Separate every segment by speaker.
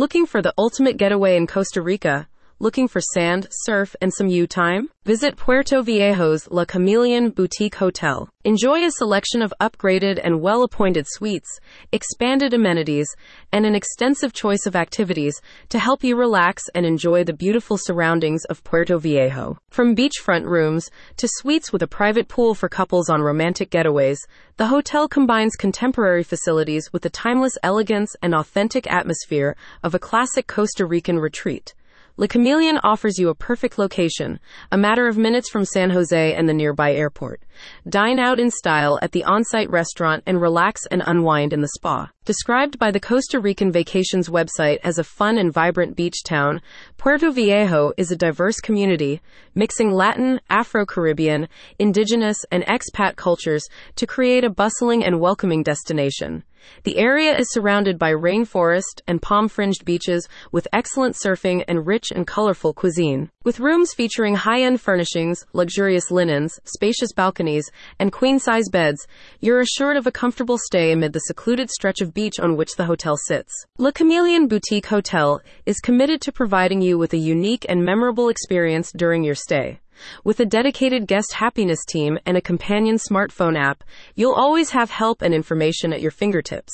Speaker 1: Looking for the ultimate getaway in Costa Rica? Looking for sand, surf, and some you time? Visit Puerto Viejo's La Cameleon Boutique Hotel. Enjoy a selection of upgraded and well appointed suites, expanded amenities, and an extensive choice of activities to help you relax and enjoy the beautiful surroundings of Puerto Viejo. From beachfront rooms to suites with a private pool for couples on romantic getaways, the hotel combines contemporary facilities with the timeless elegance and authentic atmosphere of a classic Costa Rican retreat. Le Cameleon offers you a perfect location, a matter of minutes from San Jose and the nearby airport. Dine out in style at the on-site restaurant and relax and unwind in the spa. Described by the Costa Rican Vacations website as a fun and vibrant beach town, Puerto Viejo is a diverse community, mixing Latin, Afro-Caribbean, indigenous, and expat cultures to create a bustling and welcoming destination. The area is surrounded by rainforest and palm fringed beaches with excellent surfing and rich and colorful cuisine. With rooms featuring high end furnishings, luxurious linens, spacious balconies, and queen size beds, you're assured of a comfortable stay amid the secluded stretch of beach on which the hotel sits. Le Cameleon Boutique Hotel is committed to providing you with a unique and memorable experience during your stay. With a dedicated guest happiness team and a companion smartphone app, you'll always have help and information at your fingertips.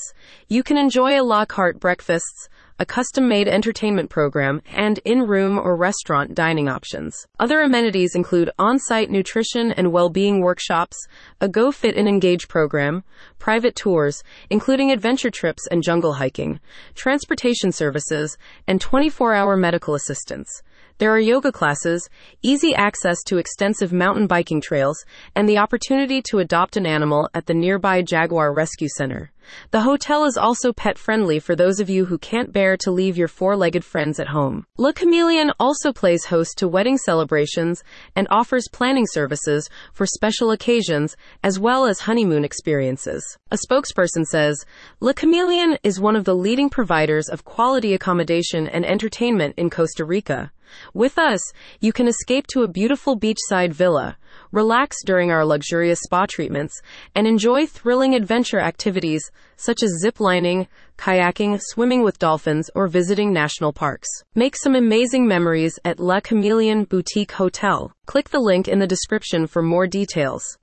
Speaker 1: You can enjoy a la carte breakfasts, a custom made entertainment program, and in room or restaurant dining options. Other amenities include on site nutrition and well being workshops, a Go Fit and Engage program, private tours, including adventure trips and jungle hiking, transportation services, and 24 hour medical assistance. There are yoga classes, easy access to extensive mountain biking trails, and the opportunity to adopt an animal at the nearby Jaguar Rescue Center. The hotel is also pet friendly for those of you who can't bear to leave your four legged friends at home. Le Cameleon also plays host to wedding celebrations and offers planning services for special occasions as well as honeymoon experiences. A spokesperson says Le Cameleon is one of the leading providers of quality accommodation and entertainment in Costa Rica. With us, you can escape to a beautiful beachside villa, relax during our luxurious spa treatments, and enjoy thrilling adventure activities such as zip lining, kayaking, swimming with dolphins, or visiting national parks. Make some amazing memories at La Cameleon Boutique Hotel. Click the link in the description for more details.